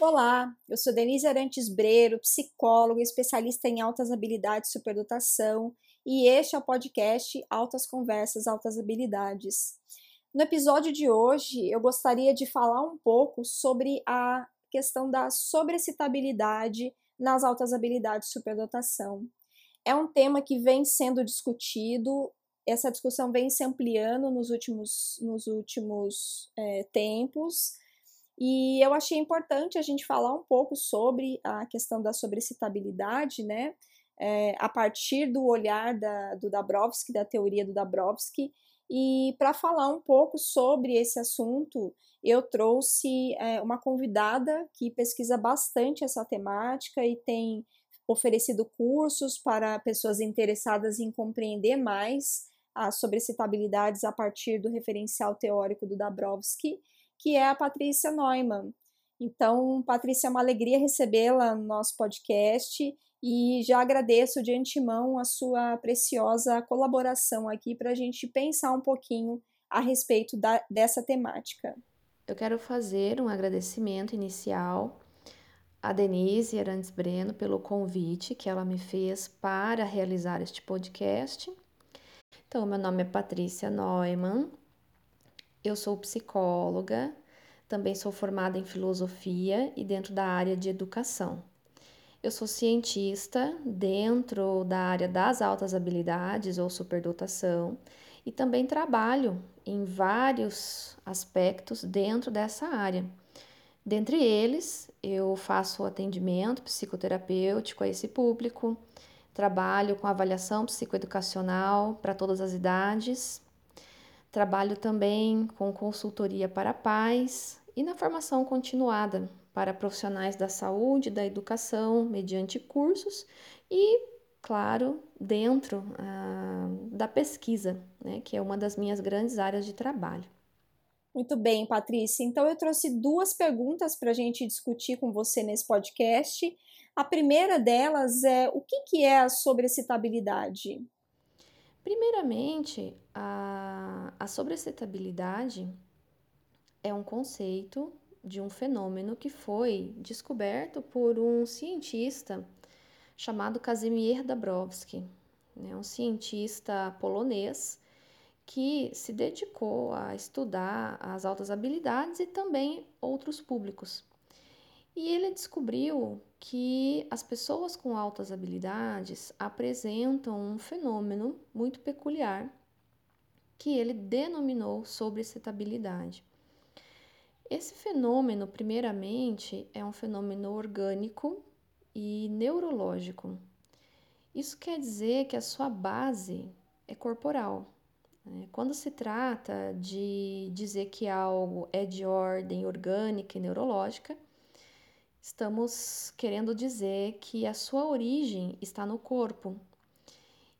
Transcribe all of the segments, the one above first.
Olá, eu sou Denise Arantes Breiro, psicóloga, especialista em altas habilidades e superdotação, e este é o podcast Altas Conversas, Altas Habilidades. No episódio de hoje, eu gostaria de falar um pouco sobre a questão da sobrecitabilidade nas altas habilidades e superdotação. É um tema que vem sendo discutido, essa discussão vem se ampliando nos últimos, nos últimos é, tempos, e eu achei importante a gente falar um pouco sobre a questão da sobrecitabilidade, né? É, a partir do olhar da, do Dabrowski, da teoria do Dabrowski, e para falar um pouco sobre esse assunto, eu trouxe é, uma convidada que pesquisa bastante essa temática e tem oferecido cursos para pessoas interessadas em compreender mais as sobrecitabilidades a partir do referencial teórico do Dabrowski que é a Patrícia Neumann. Então, Patrícia, é uma alegria recebê-la no nosso podcast e já agradeço de antemão a sua preciosa colaboração aqui para a gente pensar um pouquinho a respeito da, dessa temática. Eu quero fazer um agradecimento inicial a Denise Arantes Breno pelo convite que ela me fez para realizar este podcast. Então, meu nome é Patrícia Neumann, eu sou psicóloga, também sou formada em filosofia e dentro da área de educação. Eu sou cientista dentro da área das altas habilidades ou superdotação e também trabalho em vários aspectos dentro dessa área. Dentre eles, eu faço atendimento psicoterapêutico a esse público, trabalho com avaliação psicoeducacional para todas as idades Trabalho também com consultoria para pais e na formação continuada para profissionais da saúde da educação, mediante cursos e, claro, dentro ah, da pesquisa, né, que é uma das minhas grandes áreas de trabalho. Muito bem, Patrícia. Então, eu trouxe duas perguntas para a gente discutir com você nesse podcast. A primeira delas é: o que, que é a sobrecitabilidade? Primeiramente, a, a é um conceito de um fenômeno que foi descoberto por um cientista chamado Kazimierz Dabrowski, né, um cientista polonês que se dedicou a estudar as altas habilidades e também outros públicos. E ele descobriu que as pessoas com altas habilidades apresentam um fenômeno muito peculiar que ele denominou sobrecitabilidade. Esse fenômeno, primeiramente, é um fenômeno orgânico e neurológico. Isso quer dizer que a sua base é corporal. Né? Quando se trata de dizer que algo é de ordem orgânica e neurológica, estamos querendo dizer que a sua origem está no corpo.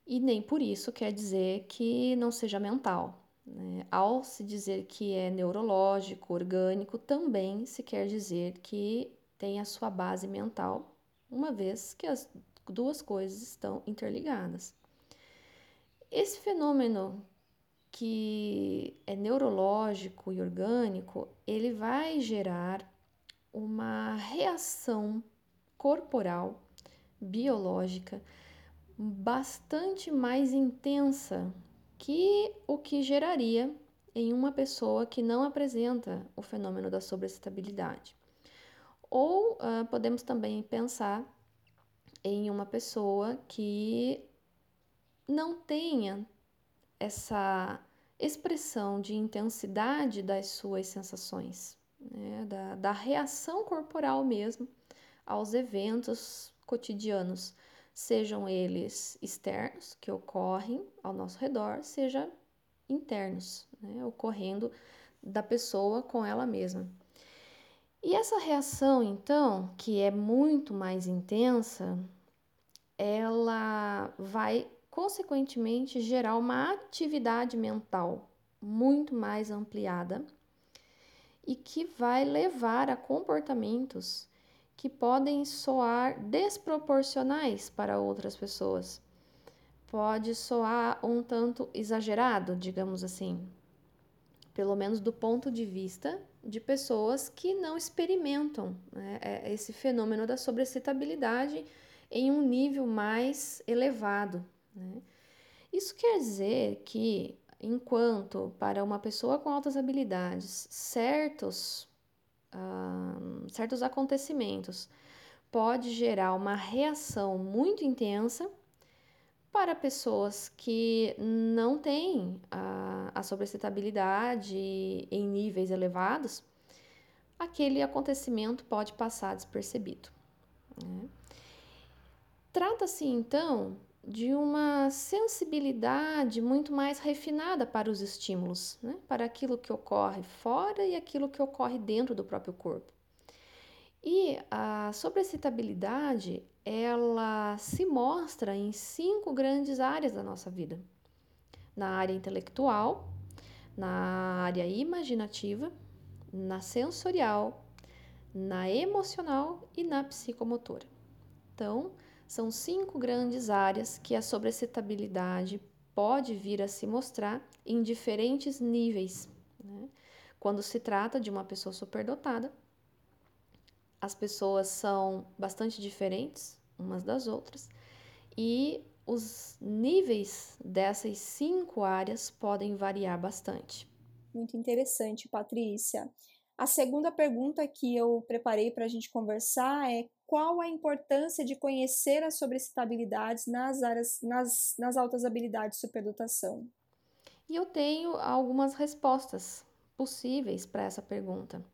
E nem por isso quer dizer que não seja mental. Né? Ao se dizer que é neurológico, orgânico, também se quer dizer que tem a sua base mental, uma vez que as duas coisas estão interligadas. Esse fenômeno que é neurológico e orgânico, ele vai gerar uma reação corporal, biológica, bastante mais intensa que o que geraria em uma pessoa que não apresenta o fenômeno da sobrecitabilidade. Ou uh, podemos também pensar em uma pessoa que não tenha essa expressão de intensidade das suas sensações né, da, da reação corporal mesmo aos eventos cotidianos, sejam eles externos, que ocorrem ao nosso redor, seja internos, né, ocorrendo da pessoa com ela mesma. E essa reação, então, que é muito mais intensa, ela vai consequentemente gerar uma atividade mental muito mais ampliada e que vai levar a comportamentos que podem soar desproporcionais para outras pessoas. Pode soar um tanto exagerado, digamos assim. pelo menos do ponto de vista de pessoas que não experimentam né, é, esse fenômeno da sobrecitabilidade em um nível mais elevado. Né? Isso quer dizer que, enquanto para uma pessoa com altas habilidades, certos, uh, certos acontecimentos pode gerar uma reação muito intensa, para pessoas que não têm a, a sobrecitabilidade em níveis elevados, aquele acontecimento pode passar despercebido. Né? Trata-se então de uma sensibilidade muito mais refinada para os estímulos, né? para aquilo que ocorre fora e aquilo que ocorre dentro do próprio corpo. E a sobrecitabilidade, ela se mostra em cinco grandes áreas da nossa vida: na área intelectual, na área imaginativa, na sensorial, na emocional e na psicomotora. Então, são cinco grandes áreas que a sobrecitabilidade pode vir a se mostrar em diferentes níveis. Né? Quando se trata de uma pessoa superdotada, as pessoas são bastante diferentes umas das outras e os níveis dessas cinco áreas podem variar bastante. Muito interessante, Patrícia. A segunda pergunta que eu preparei para a gente conversar é qual a importância de conhecer as sobrecitabilidades nas áreas, nas, nas altas habilidades de superdotação? E eu tenho algumas respostas possíveis para essa pergunta.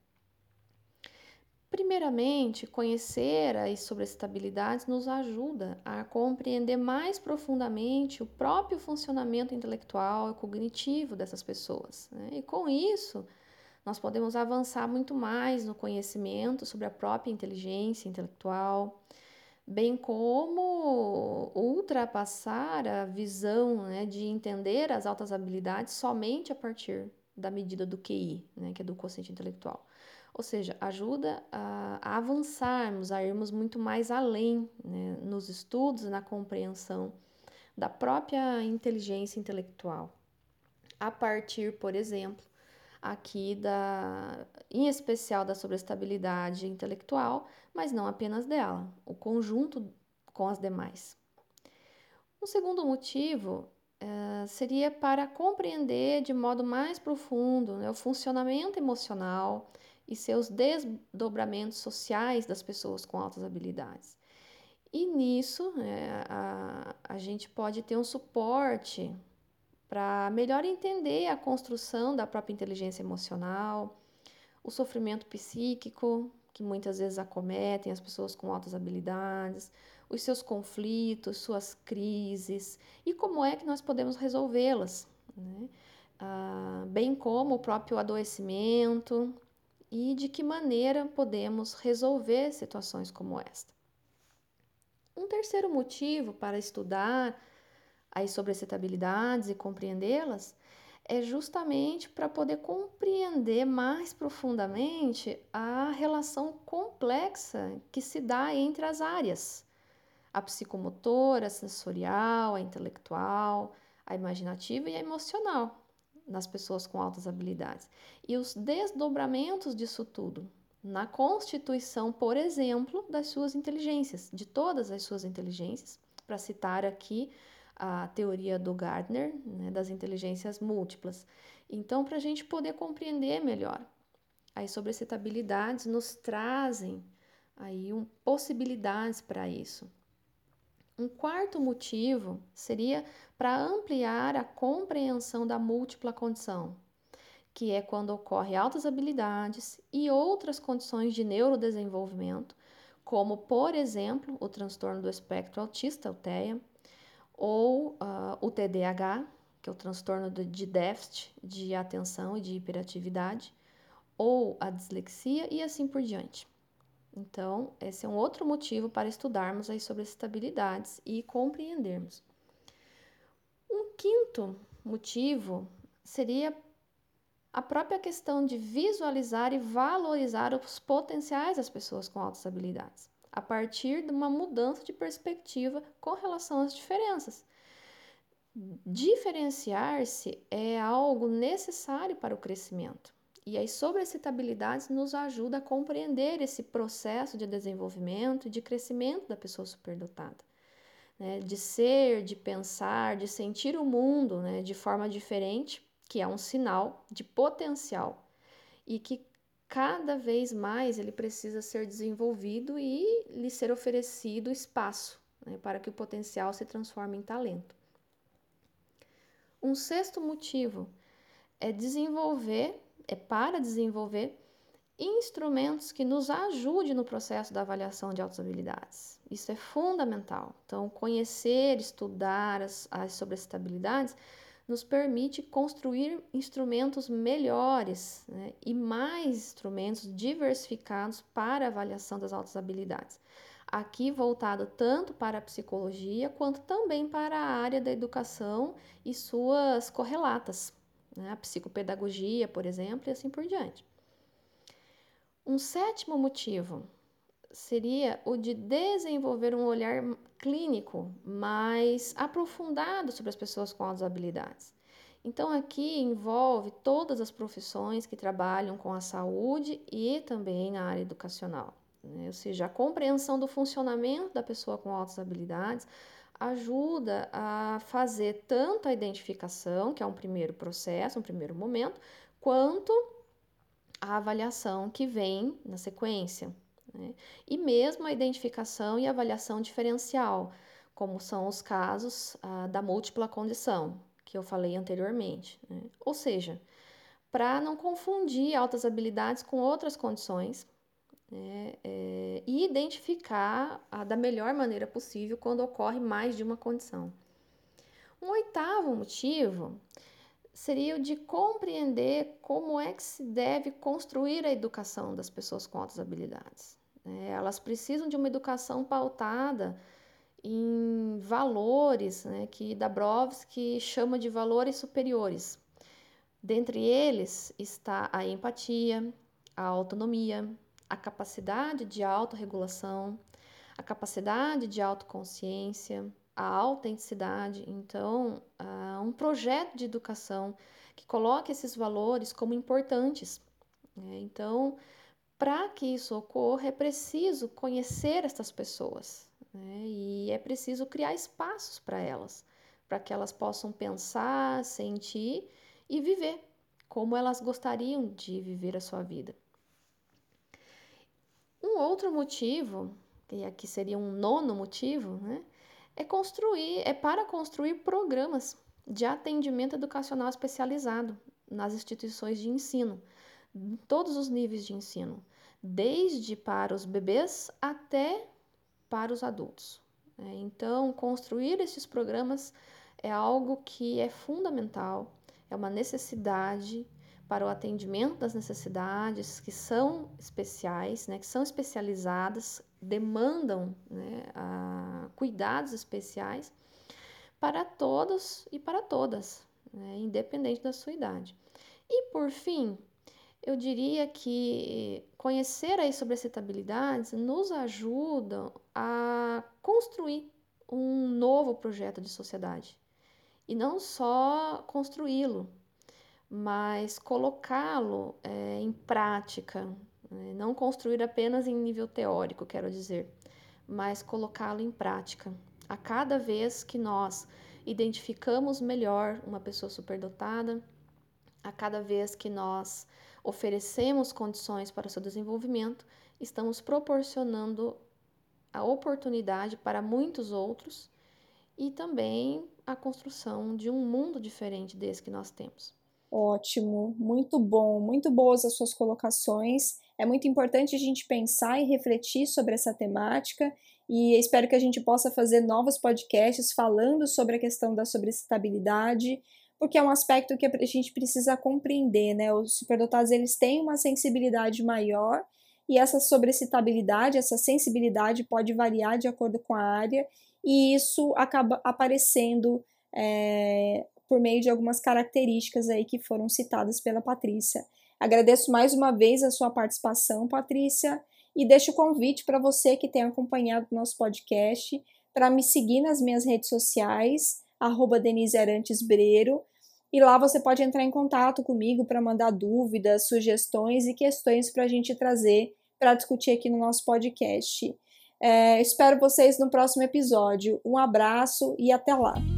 Primeiramente, conhecer as sobrecitabilidades nos ajuda a compreender mais profundamente o próprio funcionamento intelectual e cognitivo dessas pessoas. Né? E com isso, nós podemos avançar muito mais no conhecimento sobre a própria inteligência intelectual, bem como ultrapassar a visão né, de entender as altas habilidades somente a partir da medida do QI, né, que é do quociente intelectual. Ou seja, ajuda a, avançarmos, a irmos muito mais além né, nos estudos na compreensão da própria inteligência intelectual. A partir, por exemplo, aqui da, em especial da sobreestabilidade intelectual, mas não apenas dela, o conjunto com as demais. Um segundo motivo uh, seria para compreender de modo mais profundo né, o funcionamento emocional e seus desdobramentos sociais das pessoas com altas habilidades. E nisso é, a, a gente pode ter um suporte para melhor entender a construção da própria inteligência emocional, o sofrimento psíquico, que muitas vezes acometem as pessoas com altas habilidades, os seus conflitos, suas crises e como é que nós podemos resolvê-las, né? ah, bem como o próprio adoecimento, e de que maneira podemos resolver situações como esta. Um terceiro motivo para estudar as sobrecitabilidades e compreendê-las é justamente para poder compreender mais profundamente a relação complexa que se dá entre as áreas, a psicomotora, a sensorial, a intelectual, a imaginativa e a emocional nas pessoas com altas habilidades. E os desdobramentos disso tudo na constituição, por exemplo, das suas inteligências, de todas as suas inteligências, para citar aqui a teoria do Gardner, né, das inteligências múltiplas. Então, para a gente poder compreender melhor, as sobrecitabilidades nos trazem aí um, possibilidades para isso. Um quarto motivo seria para ampliar a compreensão da múltipla condição, que é quando ocorre altas habilidades e outras condições de neurodesenvolvimento, como, por exemplo, o transtorno do espectro autista, o TEA, ou uh, o TDAH, que é o transtorno de déficit de atenção e de hiperatividade, ou a dislexia e assim por diante. Então, esse é um outro motivo para estudarmos aí sobre as estabilidades e compreendermos. Um quinto motivo seria a própria questão de visualizar e valorizar os potenciais das pessoas com altas habilidades, a partir de uma mudança de perspectiva com relação às diferenças. Diferenciar-se é algo necessário para o crescimento. E as sobrecitabilidades nos ajudam a compreender esse processo de desenvolvimento e de crescimento da pessoa superdotada. Né? De ser, de pensar, de sentir o mundo né? de forma diferente, que é um sinal de potencial e que cada vez mais ele precisa ser desenvolvido e lhe ser oferecido espaço né? para que o potencial se transforme em talento. Um sexto motivo é desenvolver, é para desenvolver instrumentos que nos ajudem no processo da avaliação de altas habilidades. Isso é fundamental. Então, conhecer, estudar as, as sobre as habilidades nos permite construir instrumentos melhores né, e mais instrumentos diversificados para avaliação das altas habilidades aqui voltado tanto para a psicologia quanto também para a área da educação e suas correlatas, né? a psicopedagogia, por exemplo, e assim por diante. Um sétimo motivo seria o de desenvolver um olhar clínico mais aprofundado sobre as pessoas com altas habilidades. Então, aqui envolve todas as profissões que trabalham com a saúde e também a área educacional. Né? Ou seja, a compreensão do funcionamento da pessoa com altas habilidades ajuda a fazer tanto a identificação, que é um primeiro processo, um primeiro momento, quanto a avaliação que vem na sequência. Né? E mesmo a identificação e avaliação diferencial, como são os casos ah, da múltipla condição, que eu falei anteriormente. Né? Ou seja, para não confundir altas habilidades com outras condições né, é, e identificar da melhor maneira possível quando ocorre mais de uma condição. Um oitavo motivo seria o de compreender como é que se deve construir a educação das pessoas com altas habilidades. É, elas precisam de uma educação pautada em valores né, que Dabrowski chama de valores superiores. Dentre eles está a empatia, a autonomia, a capacidade de autorregulação, a capacidade de autoconsciência, a autenticidade. Então, uh, um projeto de educação que coloque esses valores como importantes. Né? Então, para que isso ocorra, é preciso conhecer essas pessoas né? e é preciso criar espaços para elas, para que elas possam pensar, sentir e viver como elas gostariam de viver a sua vida. Um outro motivo, e aqui seria um nono motivo, né, é construir, é para construir programas de atendimento educacional especializado nas instituições de ensino, em todos os níveis de ensino, desde para os bebês até para os adultos. Né. Então, construir esses programas é algo que é fundamental, é uma necessidade para o atendimento das necessidades que são especiais, né, que são especializadas, demandam né, cuidados especiais para todos e para todas, né, independente da sua idade. E por fim, eu diria que conhecer aí sobre as citabilidades nos ajuda a construir um novo projeto de sociedade e não só construí-lo, mas colocá-lo é, em prática, né? não construir apenas em nível teórico, quero dizer, mas colocá-lo em prática. A cada vez que nós identificamos melhor uma pessoa superdotada, a cada vez que nós oferecemos condições para o seu desenvolvimento, estamos proporcionando a oportunidade para muitos outros e também a construção de um mundo diferente desse que nós temos. Ótimo, muito bom, muito boas as suas colocações. É muito importante a gente pensar e refletir sobre essa temática e espero que a gente possa fazer novos podcasts falando sobre a questão da sobrecitabilidade, porque é um aspecto que a gente precisa compreender, né? Os superdotados eles têm uma sensibilidade maior e essa sobrecitabilidade, essa sensibilidade pode variar de acordo com a área e isso acaba aparecendo é, por meio de algumas características aí que foram citadas pela Patrícia. Agradeço mais uma vez a sua participação, Patrícia, e deixo o convite para você que tem acompanhado o nosso podcast para me seguir nas minhas redes sociais, arroba Denise Arantes Breiro. E lá você pode entrar em contato comigo para mandar dúvidas, sugestões e questões para a gente trazer para discutir aqui no nosso podcast. É, espero vocês no próximo episódio. Um abraço e até lá!